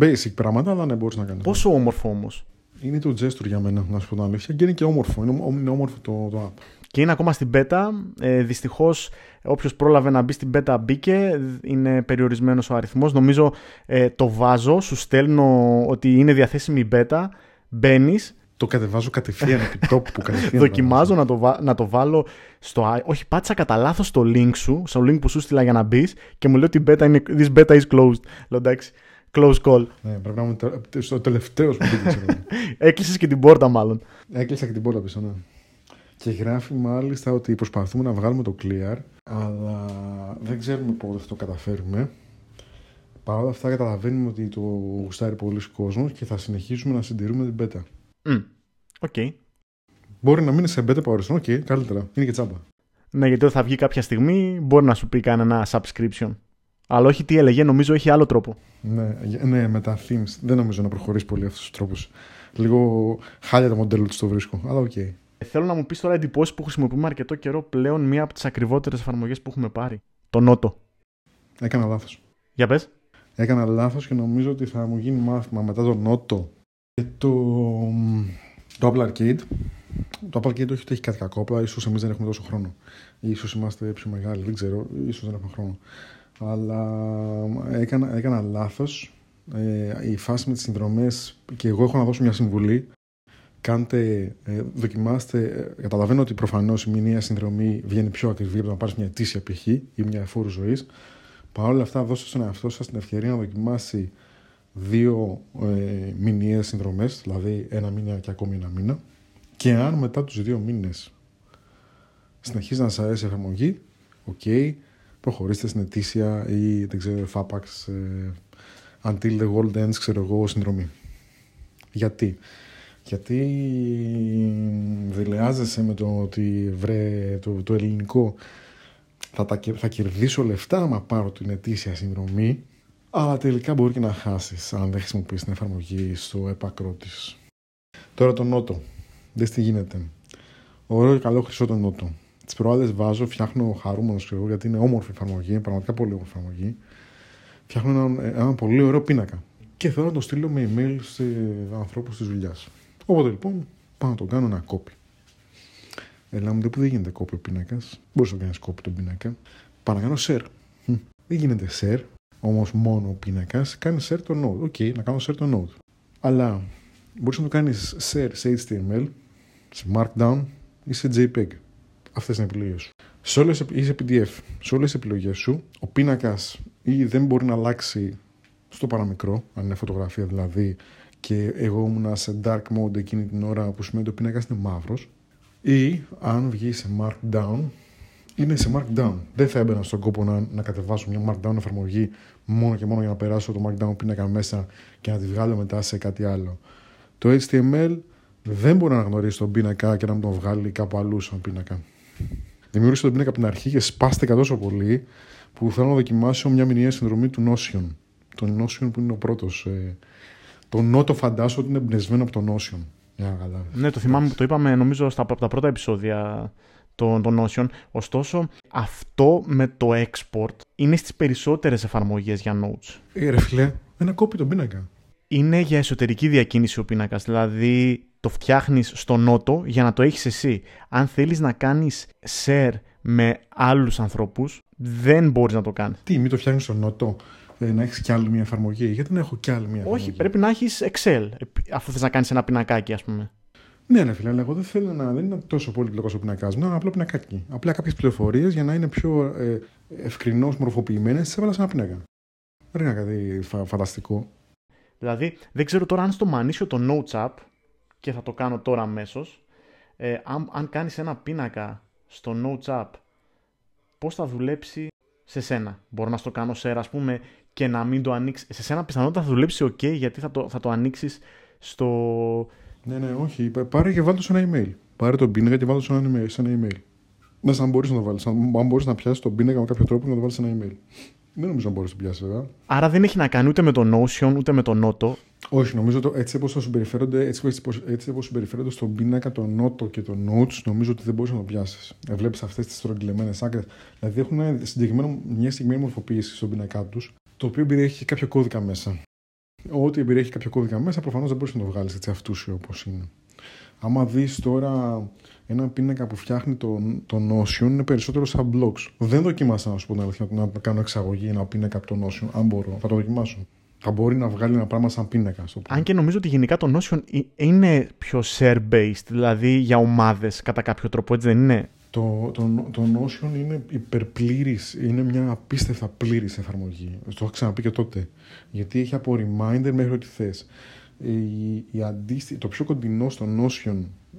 Basic πράγματα, αλλά ναι, μπορείς να κάνεις.
Πόσο όμορφο όμως.
Είναι το gesture για μένα, να σου πω την αλήθεια. Και είναι και όμορφο. Είναι, είναι όμορφο το, το app.
Και είναι ακόμα στην beta. Ε, Δυστυχώς, όποιος πρόλαβε να μπει στην beta μπήκε. Είναι περιορισμένος ο αριθμός. Νομίζω ε, το βάζω. Σου στέλνω ότι είναι διαθέσιμη η beta. Μπαίνεις.
Το κατεβάζω κατευθείαν επί τόπου κατευθείαν.
Δοκιμάζω να το, να το βάλω στο. Όχι, πάτησα κατά λάθος το link σου, στο link που σου στείλα για να μπεις και μου λέει ότι η beta είναι, this beta is closed. Λέω εντάξει. Close call.
Ναι, πρέπει να είμαι ο τελευταίος που πήγε.
Έκλεισες και την πόρτα, μάλλον.
Έκλεισα και την πόρτα πίσω, ναι. Και γράφει μάλιστα ότι προσπαθούμε να βγάλουμε το Clear, αλλά δεν ξέρουμε πότε θα το καταφέρουμε. Παρ' όλα αυτά καταλαβαίνουμε ότι το γουστάρει πολύς κόσμος και θα συνεχίσουμε να συντηρούμε την beta.
Ok. Okay.
Μπορεί να μείνει σε beta επ' αόριστον, ok, okay, καλύτερα. Είναι και τσάμπα.
Ναι, γιατί όταν θα βγει κάποια στιγμή μπορεί να σου πει κανένα subscription. Αλλά όχι τι έλεγε, νομίζω έχει άλλο τρόπο.
Ναι, ναι, με τα themes δεν νομίζω να προχωρήσει πολύ αυτού του τρόπου. Λίγο χάλια το μοντέλο του το βρίσκω, αλλά ok. Okay.
Θέλω να μου πεις τώρα εντυπώσεις που χρησιμοποιούμε αρκετό καιρό πλέον μία από τις ακριβότερες εφαρμογές που έχουμε πάρει. Το Noto.
Έκανα λάθος.
Για πες.
Έκανα λάθος και νομίζω ότι θα μου γίνει μάθημα μετά το Noto και το, το Apple Arcade. Το Apple Arcade όχι ότι έχει κάτι κακό, απλά ίσως εμείς δεν έχουμε τόσο χρόνο. σω είμαστε πιο μεγάλοι, δεν ξέρω, ίσως δεν έχουμε χρόνο. Αλλά έκανα, έκανα λάθος. Ε, η φάση με τις συνδρομές και εγώ έχω να δώσω μια συμβουλή κάντε, ε, δοκιμάστε. Ε, καταλαβαίνω ότι προφανώς η μηνύα συνδρομή βγαίνει πιο ακριβή από να πάρεις μια ετήσια π.χ. ή μια εφόρου ζωής. Παρ' όλα αυτά, δώστε στον εαυτό σας την ευκαιρία να δοκιμάσει δύο ε, μηνιαίε συνδρομές, δηλαδή ένα μήνα και ακόμη ένα μήνα. Και αν μετά τους δύο μήνες συνεχίζει να σας αρέσει η εφαρμογή, ok, okay, προχωρήστε στην ετήσια ή δεν ξέρω, εφάπαξ, ε, until the world ends, ξέρω εγώ, συνδρομή. Γιατί; Γιατί δελεάζεσαι με το ότι βρε το, το ελληνικό θα, τα, θα κερδίσω λεφτά άμα πάρω την ετήσια συνδρομή αλλά τελικά μπορεί και να χάσεις αν δεν χρησιμοποιείς την εφαρμογή στο έπακρό της. Τώρα το Noto. Δες τι γίνεται. Ωραίο και καλό χρυσό το Noto. Τις προάλλες βάζω, φτιάχνω χαρούμενος εγώ γιατί είναι όμορφη εφαρμογή, πραγματικά πολύ όμορφη εφαρμογή. Φτιάχνω έναν, ένα πολύ ωραίο πίνακα. Και θέλω να το στείλω με email σε ανθρώπους της δουλειάς. Οπότε λοιπόν πάω να το κάνω ένα copy. Έλα μου που δεν γίνεται copy ο πίνακας. Μπορείς να κάνεις copy τον πίνακα. Πάω να κάνω share. Δεν γίνεται share, όμως μόνο ο πίνακας. Κάνει share το note. Ok, okay, να κάνω share το note. Αλλά μπορείς να το κάνεις share σε HTML, σε Markdown ή σε JPEG. Αυτές είναι οι επιλογές σου. Σε όλες, ή σε PDF. Σε όλες τι επιλογές σου, ο πίνακας ή δεν μπορεί να αλλάξει στο παραμικρό, αν είναι φωτογραφία δηλαδή, και εγώ ήμουν σε dark mode εκείνη την ώρα που σημαίνει ότι ο πίνακα είναι μαύρος. Ή αν βγει σε markdown, είναι σε markdown. Δεν θα έμπαινα στον κόπο να, να κατεβάσω μια markdown εφαρμογή μόνο και μόνο για να περάσω το markdown πίνακα μέσα και να τη βγάλω μετά σε κάτι άλλο. Το HTML δεν μπορεί να αναγνωρίσει τον πίνακα και να μου τον βγάλει κάπου αλλού σαν πίνακα. Δημιούργησα τον πίνακα από την αρχή και σπάστηκα τόσο πολύ που θέλω να δοκιμάσω μια μηνιαία συνδρομή του Notion. Το Notion που είναι ο πρώτος ε, το Νότο φαντάζομαι ότι είναι εμπνευσμένο από τον Ocean.
Ναι, το θυμάμαι που το είπαμε νομίζω στα τα πρώτα επεισόδια των, των Ocean. Ωστόσο, αυτό με το export είναι στις περισσότερες εφαρμογές για Notes.
Ε, ρε φίλε, ένα κόπι τον πίνακα.
Είναι για εσωτερική διακίνηση ο πίνακας, δηλαδή το φτιάχνεις στο νότο για να το έχεις εσύ. Αν θέλεις να κάνεις share με άλλους ανθρώπους, δεν μπορείς να το κάνεις.
Τι, μην το φτιάχνεις στο νότο; ε, να έχεις κι άλλη μια εφαρμογή. Γιατί δεν έχω κι άλλη μια εφαρμογή;
Όχι, πρέπει να έχεις Excel, αφού θες να κάνεις ένα πινακάκι, ας πούμε.
Ναι, ναι, φίλε, αλλά εγώ δεν θέλω να. Δεν είναι τόσο πολύ πλοκός ο πινακάς μου. Είναι απλό πινακάκι. Απλά κάποιες πληροφορίες για να είναι πιο ε, ευκρινώς μορφοποιημένες, τι έβαλα σε ένα πινακά. Δεν είναι κάτι φα, φανταστικό.
Δηλαδή, δεν ξέρω τώρα αν στο μανίσιο το Notes App, και θα το κάνω τώρα αμέσως, ε, αν, αν κάνεις ένα πίνακα στο Notes App, πώς θα δουλέψει σε σένα. Μπορώ να στο κάνω share, ας πούμε, και να μην το ανοίξεις. Σε σένα πιθανότητα θα δουλέψει OK γιατί θα το, θα το ανοίξεις στο.
Ναι, ναι, όχι. Πάρε και βάλτε σε ένα email. Πάρε τον πίνακα και βάλτε σε ένα email. Σε ένα email. Μέσα αν μπορείς να το βάλεις. Αν μπορείς να πιάσεις τον πίνακα με κάποιο τρόπο και να το βάλεις σε ένα email. Δεν νομίζω να μπορείς να το πιάσεις, βέβαια.
Άρα δεν έχει να κάνει ούτε με το Notion ούτε με το Noto.
Όχι, νομίζω ότι έτσι όπως συμπεριφέρονται, έτσι, έτσι όπως συμπεριφέρονται στον πίνακα το Noto και το Notes, νομίζω ότι δεν μπορείς να το πιάσεις. Ε, Βλέπεις αυτές τις στρογγυλεμένες άκρες. Δηλαδή έχουν ένα συγκεκριμένο, μια συγκεκριμένη μορφοποίηση στον πίνακά τους, το οποίο περιέχει κάποιο κώδικα μέσα. Ό,τι περιέχει κάποιο κώδικα μέσα, προφανώς δεν μπορείς να το βγάλεις έτσι αυτούσιο όπως είναι. Άμα δεις τώρα ένα πίνακα που φτιάχνει το, το Notion, είναι περισσότερο σαν blocks. Δεν δοκίμασα να σου πω την αλήθεια να κάνω εξαγωγή ένα πίνακα από το Notion. Αν μπορώ, θα το δοκιμάσω. Θα μπορεί να βγάλει ένα πράγμα σαν πίνακα.
Αν και νομίζω ότι γενικά το Notion είναι πιο share-based, δηλαδή για ομάδες κατά κάποιο τρόπο, έτσι δεν είναι;
Το, το, το Notion είναι υπερπλήρης, είναι μια απίστευτα πλήρης εφαρμογή. Το έχω ξαναπεί και τότε. Γιατί έχει από reminder μέχρι ό,τι θες η, η αντίστη, το πιο κοντινό στο Notion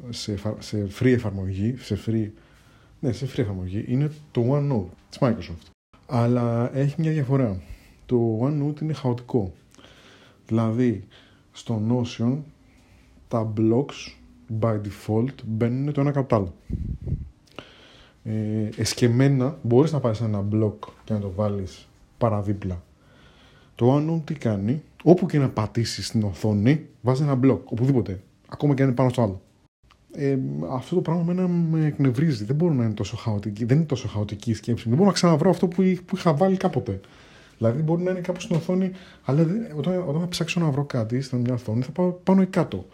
σε, σε free εφαρμογή, σε free, ναι, σε free εφαρμογή, είναι το OneNote της Microsoft. Αλλά έχει μια διαφορά. Το OneNote είναι χαοτικό. Δηλαδή, στο Notion, τα blocks by default μπαίνουν το ένα κάτω άλλο. Ε, εσκεμμένα, μπορείς να πάρεις ένα block και να το βάλεις παραδίπλα. Το OneNote τι κάνει, όπου και να πατήσεις στην οθόνη, βάζει ένα μπλοκ, οπουδήποτε. Ακόμα και αν είναι πάνω στο άλλο. Ε, αυτό το πράγμα με, με εκνευρίζει. Δεν μπορεί να είναι τόσο χαοτική. Δεν είναι τόσο χαοτική η σκέψη. Δεν μπορώ να ξαναβρω αυτό που, που είχα βάλει κάποτε. Δηλαδή μπορεί να είναι κάπου στην οθόνη, αλλά όταν, όταν θα ψάξω να βρω κάτι στην μια οθόνη θα πάω πάνω ή κάτω.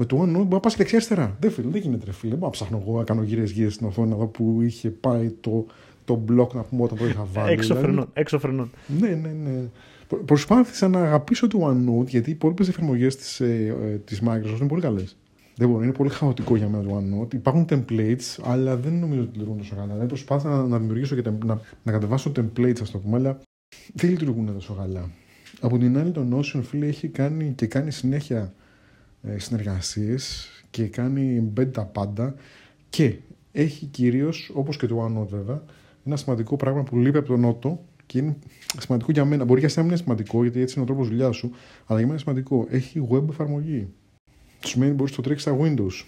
Με το OneNote μπορεί να πας και δεξιά-αριστερά. Δεν, φίλε, δεν γίνεται, φίλε. Δεν μπορώ να ψάχνω εγώ να κάνω γύρε γύρε στην οθόνη εδώ που είχε πάει το, το μπλοκ να πούμε όταν το είχα βάλει.
Έξω δηλαδή. φρενών. Έξω φρενών.
Ναι, ναι, ναι. Προσπάθησα να αγαπήσω το OneNote γιατί οι υπόλοιπες εφαρμογές της ε, της Microsoft είναι πολύ καλές. Δεν μπορώ, είναι πολύ χαοτικό για μένα το OneNote. Υπάρχουν templates, αλλά δεν νομίζω ότι λειτουργούν τόσο καλά. Δηλαδή προσπάθησα να, να δημιουργήσω και να, να κατεβάσω templates, ας το πούμε, αλλά δεν λειτουργούν τόσο καλά. Από την άλλη, το Notion, φίλε, έχει κάνει και κάνει συνέχεια ε, συνεργασίες και κάνει embed τα πάντα και έχει κυρίως, όπως και το OneNote βέβαια, ένα σημαντικό πράγμα που λείπει από το Noto και είναι σημαντικό για μένα. Μπορεί για σένα να είναι σημαντικό, γιατί έτσι είναι ο τρόπος δουλειάς σου, αλλά για μένα είναι σημαντικό. Έχει web εφαρμογή. Του σημαίνει ότι μπορείς να το τρέξεις στα Windows.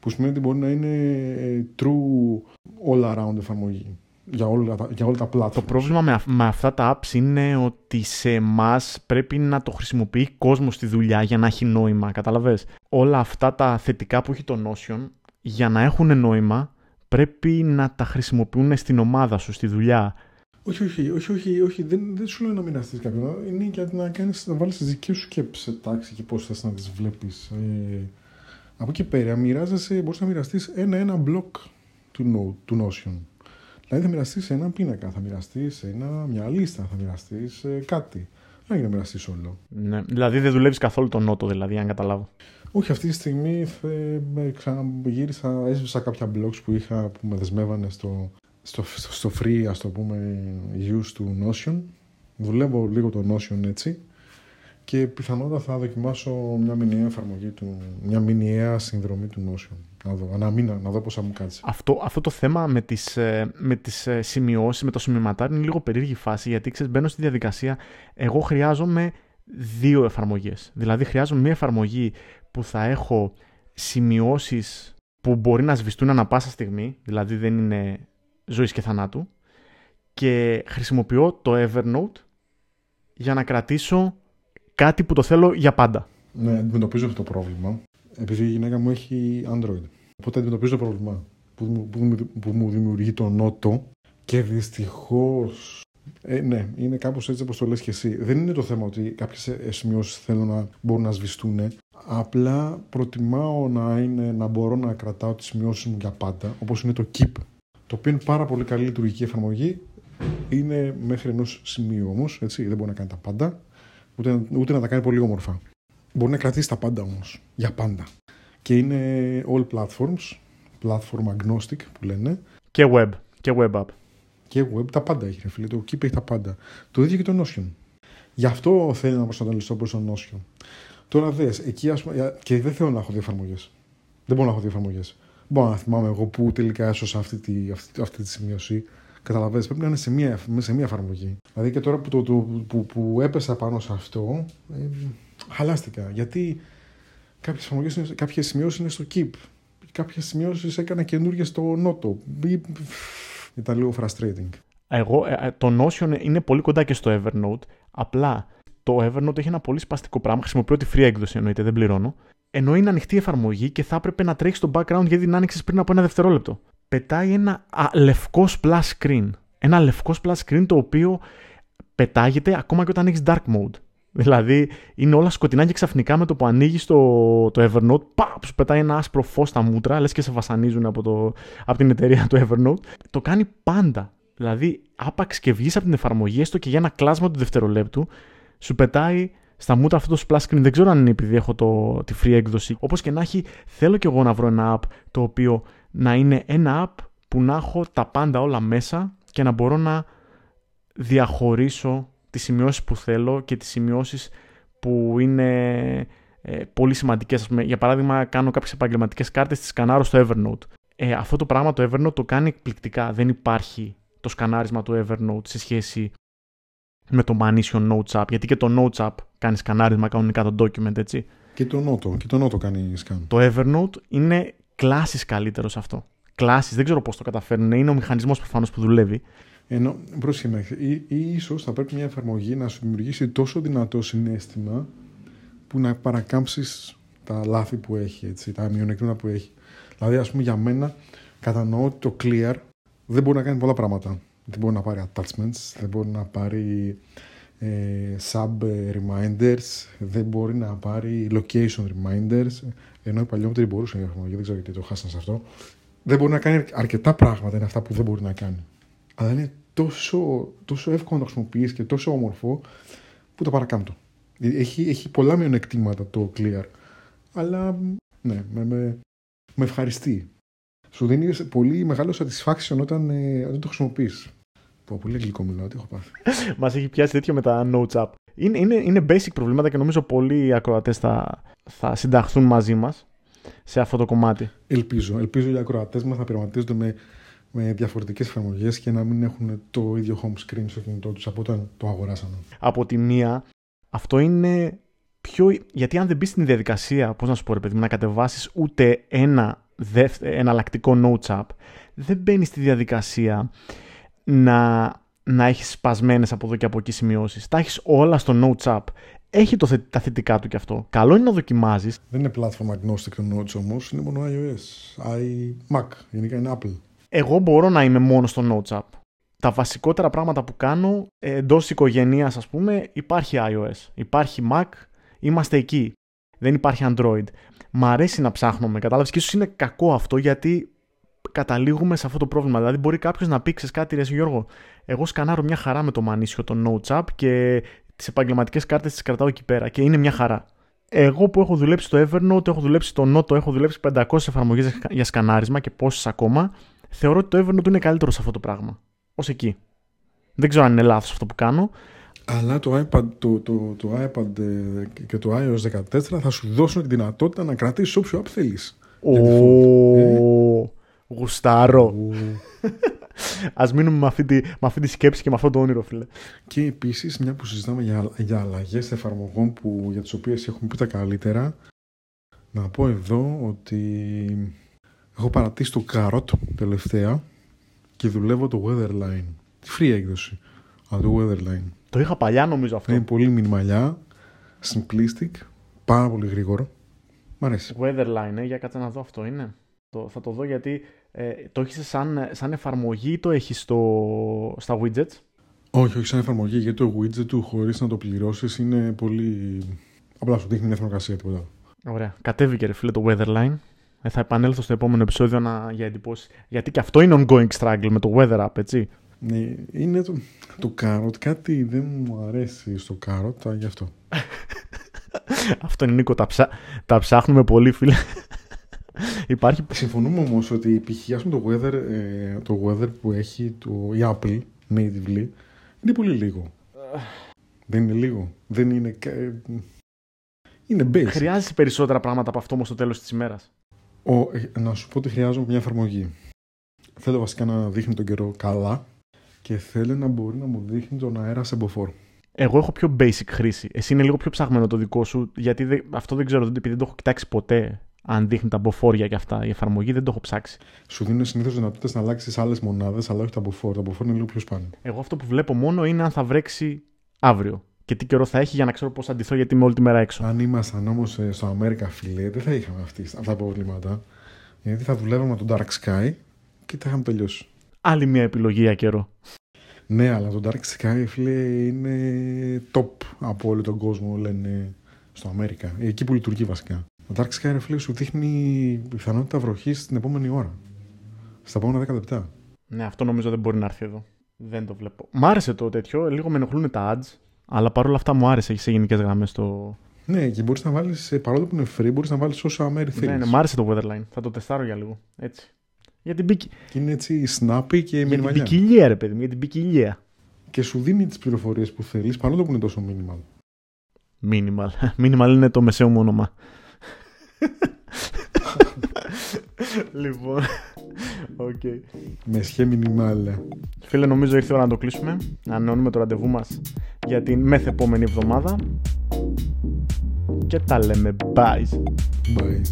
Που σημαίνει ότι μπορεί να είναι ε, true all around εφαρμογή. Για όλα, τα, για όλα τα platforms.
Το πρόβλημα με, με αυτά τα apps είναι ότι σε εμάς πρέπει να το χρησιμοποιεί κόσμος στη δουλειά για να έχει νόημα. Καταλαβες; Όλα αυτά τα θετικά που έχει το Notion για να έχουν νόημα πρέπει να τα χρησιμοποιούν στην ομάδα σου, στη δουλειά.
Όχι, όχι, όχι, όχι, όχι. Δεν, δεν σου λέω να μοιραστεί κάποιον. Είναι για να, κάνεις, να βάλεις τις δικές σου σκέψεις σε τάξη και πώς θες να τις βλέπεις. Ε, από εκεί πέρα, μοιράζεσαι, μπορείς να μοιραστείς ένα-ένα μπλοκ του, του Notion. Δηλαδή, θα μοιραστείς ένα πίνακα, θα μοιραστείς μια λίστα, θα μοιραστείς ε, κάτι. Δεν έχει να μοιραστείς όλο.
Ναι. Δηλαδή, δεν δουλεύεις καθόλου τον νότο, δηλαδή, αν καταλάβω.
Όχι, αυτή τη στιγμή ε, ξαναγύρισα, έσβησα κάποια blogs που είχα που με δεσμεύανε στο, στο, στο free, ας το πούμε, use του Notion. Δουλεύω λίγο το Notion έτσι και πιθανότατα θα δοκιμάσω μια μηνιαία εφαρμογή του, μια μηνιαία συνδρομή του Notion. Να δω, ένα μήνα, να δω πώς θα μου κάτσει.
Αυτό, αυτό το θέμα με τις, ε, με τις ε, σημειώσεις, με το σημειωματάρι είναι λίγο περίεργη φάση γιατί ξέρεις μπαίνω στη διαδικασία, εγώ χρειάζομαι δύο εφαρμογές. Δηλαδή χρειάζομαι μια εφαρμογή που θα έχω σημειώσεις που μπορεί να σβηστούν ανα πάσα στιγμή, δηλαδή δεν είναι ζωής και θανάτου και χρησιμοποιώ το Evernote για να κρατήσω κάτι που το θέλω για πάντα.
Ναι, αντιμετωπίζω αυτό το πρόβλημα. Επειδή η γυναίκα μου έχει Android. Οπότε αντιμετωπίζω το πρόβλημα που, που, που μου δημιουργεί το νότο και δυστυχώς. Ε, ναι, είναι κάπως έτσι όπως το λες και εσύ. Δεν είναι το θέμα ότι κάποιες σημειώσεις θέλω να μπορούν να σβηστούν. Απλά προτιμάω να, είναι, να μπορώ να κρατάω τις σημειώσεις μου για πάντα, όπως είναι το Keep το οποίο είναι πάρα πολύ καλή λειτουργική εφαρμογή. Είναι μέχρι ενός σημείου όμως, έτσι. Δεν μπορεί να κάνει τα πάντα, ούτε, ούτε να τα κάνει πολύ όμορφα. Μπορεί να κρατήσει τα πάντα όμως, για πάντα. Και είναι all platforms, platform agnostic που λένε.
Και web, και web app.
Και web, τα πάντα έχει, φίλε. Το Keep έχει τα πάντα. Το ίδιο και το Notion. Γι' αυτό θέλει να προσανατολιστώ προς το Notion. Τώρα δες, εκεί ας πούμε, και δεν θέλω να έχω δύο εφαρμογές. Δεν μπορώ να έχω δύο εφαρμογές μπορώ να θυμάμαι εγώ που τελικά έσωσα αυτή τη, αυτή, αυτή τη σημείωση. Καταλαβαίνετε, πρέπει να είναι σε μία, σε μία εφαρμογή. Δηλαδή και τώρα που, το, το, που, που έπεσα πάνω σε αυτό, ε, χαλάστηκα. Γιατί κάποιες, εφαρμογές, κάποιες σημειώσεις είναι στο Keep. Κάποιες σημειώσεις έκανα καινούργιες στο Noto. Ήταν λίγο frustrating.
Εγώ, ε, ε, το Notion είναι πολύ κοντά και στο Evernote. Απλά το Evernote έχει ένα πολύ σπαστικό πράγμα. Χρησιμοποιώ τη free έκδοση εννοείται, δεν πληρώνω. Ενώ είναι ανοιχτή εφαρμογή και θα έπρεπε να τρέχεις στο background γιατί την άνοιξες πριν από ένα δευτερόλεπτο. Πετάει ένα α, λευκός splash screen. Ένα λευκός splash screen το οποίο πετάγεται ακόμα και όταν έχεις dark mode. Δηλαδή είναι όλα σκοτεινά και ξαφνικά με το που ανοίγει το, το Evernote, παπ, σου πετάει ένα άσπρο φως στα μούτρα, λες και σε βασανίζουν από, το, από την εταιρεία του Evernote. Το κάνει πάντα. Δηλαδή, άπαξ και βγεις από την εφαρμογή, έστω και για ένα κλάσμα του δευτερολέπτου, σου πετάει στα μούτρα αυτό το splash screen. Δεν ξέρω αν είναι επειδή έχω το, τη free έκδοση. Όπως και να έχει, θέλω κι εγώ να βρω ένα app το οποίο να είναι ένα app που να έχω τα πάντα όλα μέσα και να μπορώ να διαχωρίσω τις σημειώσεις που θέλω και τις σημειώσεις που είναι ε, πολύ σημαντικές. για παράδειγμα, κάνω κάποιες επαγγελματικές κάρτες, τις σκανάρω στο Evernote. Ε, αυτό το πράγμα το Evernote το κάνει εκπληκτικά. Δεν υπάρχει το σκανάρισμα του Evernote σε σχέση με το Manisio Notes App. Γιατί και το Notes App κάνει σκανάρισμα κανονικά το document, έτσι.
Και το Note, και το Note κάνει scan.
Το Evernote είναι κλάσει καλύτερος σε αυτό. Κλάσει, δεν ξέρω πώς το καταφέρνουν. Είναι ο μηχανισμός προφανώς που δουλεύει.
Ενώ, πρόσχημα, ή, ή ίσως θα πρέπει μια εφαρμογή να σου δημιουργήσει τόσο δυνατό συνέστημα που να παρακάμψεις τα λάθη που έχει, έτσι, τα μειονεκτήματα που έχει. Δηλαδή, ας πούμε, για μένα, κατανοώ ότι το Clear δεν μπορεί να κάνει πολλά πράγματα. Δεν μπορεί να πάρει attachments, δεν μπορεί να πάρει ε, sub reminders, δεν μπορεί να πάρει location reminders, ενώ η παλιότερη μπορούσε να εφαρμογή, δεν ξέρω γιατί το χάσαν σε αυτό. Δεν μπορεί να κάνει αρκετά πράγματα, είναι αυτά που δεν μπορεί να κάνει. Αλλά είναι τόσο, τόσο εύκολο να το χρησιμοποιείς και τόσο όμορφο που το παρακάμπτω. Έχει, έχει πολλά μειονεκτήματα το Clear. Αλλά ναι, με, με, με ευχαριστεί. Σου δίνει πολύ μεγάλο satisfaction όταν, ε, όταν το χρησιμοποιείς. Πω, πολύ γλυκό μιλάω, τι έχω πάθει.
Μας έχει πιάσει τέτοιο με τα notes app. Είναι, είναι, είναι basic προβλήματα και νομίζω πολλοί ακροατές θα, θα συνταχθούν μαζί μας σε αυτό το κομμάτι.
Ελπίζω. Ελπίζω οι ακροατές μας να πειραματίζονται με με διαφορετικές εφαρμογές και να μην έχουν το ίδιο home screen στο κινητό τους από όταν το αγοράσανε.
Από τη μία, αυτό είναι πιο... Γιατί αν δεν μπεις στην διαδικασία, πώς να σου πω ρε παιδί να κατεβάσεις ούτε ένα δευτε... εναλλακτικό notes app, δεν μπαίνεις στη διαδικασία να, να έχεις σπασμένες από εδώ και από εκεί σημειώσεις. Τα έχεις όλα στο notes app. Έχει το, τα θετικά του κι αυτό. Καλό είναι να δοκιμάζεις.
Δεν είναι platform agnostic το notes όμως, είναι μόνο iOS, i Mac, γενικά είναι Apple
εγώ μπορώ να είμαι μόνο στο Notes App. Τα βασικότερα πράγματα που κάνω εντός οικογένειας, ας πούμε, υπάρχει iOS, υπάρχει Mac, είμαστε εκεί. Δεν υπάρχει Android. Μ' αρέσει να ψάχνω με κατάλαβες και ίσως είναι κακό αυτό γιατί καταλήγουμε σε αυτό το πρόβλημα. Δηλαδή, μπορεί κάποιος να πει: κάτι, ρε Γιώργο, εγώ σκανάρω μια χαρά με το μανίσιο το Notes App και τις επαγγελματικές κάρτες τις κρατάω εκεί πέρα και είναι μια χαρά. Εγώ που έχω δουλέψει στο Evernote, έχω δουλέψει στο Note, έχω δουλέψει 500 εφαρμογές για σκανάρισμα και πόσες ακόμα, θεωρώ ότι το Evernote είναι καλύτερο σε αυτό το πράγμα. Ω εκεί. Δεν ξέρω αν είναι λάθος αυτό που κάνω.
Αλλά το iPad, το, το, το iPad ε, και το iOS 14 θα σου δώσουν τη δυνατότητα να κρατήσεις όποιο app θέλεις.
Ω, γουστάρω. Α μείνουμε με αυτή, τη, με αυτή τη σκέψη και με αυτό το όνειρο, φίλε.
Και επίσης, μια που συζητάμε για, για αλλαγές εφαρμογών που, για τις οποίες έχουμε πει τα καλύτερα, να πω εδώ ότι Έχω παρατήσει το Carrot τελευταία και δουλεύω το Weatherline. Τη free έκδοση. Αλλά το Weatherline.
Το είχα παλιά νομίζω αυτό.
Είναι πολύ μινιμαλιά, simplistic, πάρα πολύ γρήγορο. Μ' αρέσει.
Weatherline, ε, για κάτσε να δω αυτό είναι. Το, θα το δω γιατί ε, το έχεις σαν, σαν εφαρμογή ή το έχεις στα widgets;
Όχι, όχι σαν εφαρμογή γιατί το widget του χωρίς να το πληρώσεις είναι πολύ. Απλά σου δείχνει μια θερμοκρασία τίποτα.
Ωραία. Κατέβηκε ρε φίλε το Weatherline. Ε, θα επανέλθω στο επόμενο επεισόδιο να, για εντυπώσεις. Γιατί και αυτό είναι ongoing struggle με το weather app, έτσι.
Ναι, είναι το, το carrot. Κάτι δεν μου αρέσει στο carrot, γι' αυτό.
αυτό είναι Νίκο, τα, ψά... τα ψάχνουμε πολύ, φίλε. Υπάρχει...
Συμφωνούμε όμως ότι π.χ. το weather, ε, το weather που έχει το, η Apple natively είναι πολύ λίγο. δεν είναι λίγο. Δεν είναι. Είναι basic.
Χρειάζεσαι περισσότερα πράγματα από αυτό όμως στο τέλος της ημέρας.
Ο, ε, να σου πω ότι χρειάζομαι μια εφαρμογή. Θέλω βασικά να δείχνει τον καιρό καλά και θέλω να μπορεί να μου δείχνει τον αέρα σε μποφόρ.
Εγώ έχω πιο basic χρήση. Εσύ είναι λίγο πιο ψάχμενο το δικό σου, γιατί αυτό δεν ξέρω, επειδή δεν το έχω κοιτάξει ποτέ. αν δείχνει τα μποφόρια και αυτά η εφαρμογή, δεν το έχω ψάξει.
Σου δίνουν συνήθως δυνατότητες να αλλάξεις άλλες μονάδες, αλλά όχι τα μποφόρ. Τα μποφόρ είναι λίγο πιο σπάνια.
Εγώ αυτό που βλέπω μόνο είναι αν θα βρέξει αύριο και τι καιρό θα έχει για να ξέρω πώς θα αντιθώ γιατί είμαι όλη τη μέρα έξω.
Αν ήμασταν όμως ε, στο Αμέρικα, φιλέ, δεν θα είχαμε αυτή, αυτά τα προβλήματα. Γιατί θα δουλεύαμε με τον Dark Sky και τα είχαμε τελειώσει.
Άλλη μια επιλογή για καιρό.
Ναι, αλλά το Dark Sky, φίλε, είναι top από όλο τον κόσμο, λένε στο Αμέρικα. Εκεί που λειτουργεί βασικά. Το Dark Sky, φίλε, σου δείχνει πιθανότητα βροχής την επόμενη ώρα. Στα επόμενα 10 λεπτά.
Ναι, αυτό νομίζω δεν μπορεί να έρθει εδώ. Δεν το βλέπω. Μ' άρεσε το τέτοιο. Λίγο με ενοχλούν τα ads. Αλλά παρόλα αυτά μου άρεσε. Έχεις σε γενικές γραμμές το.
Ναι, και μπορείς να βάλεις, παρόλο που είναι free, μπορείς να βάλεις όσα μέρη θέλεις.
Ναι, ναι, μ' άρεσε το Weatherline. Θα το τεστάρω για λίγο. Έτσι. Για την, πικ...
Και είναι έτσι snappy και
για την ποικιλία, ρε παιδί μου, για την ποικιλία.
Και σου δίνει τις πληροφορίες που θέλεις, παρόλο που είναι τόσο minimal.
Minimal. Minimal είναι το μεσαίο μου όνομα. λοιπόν. Okay.
Με σχέ minimal.
Φίλε, νομίζω ήρθε η ώρα να το κλείσουμε. Να ανανεώνουμε το ραντεβού μας για την μεθεπόμενη εβδομάδα. Και τα λέμε. Bye.
Bye.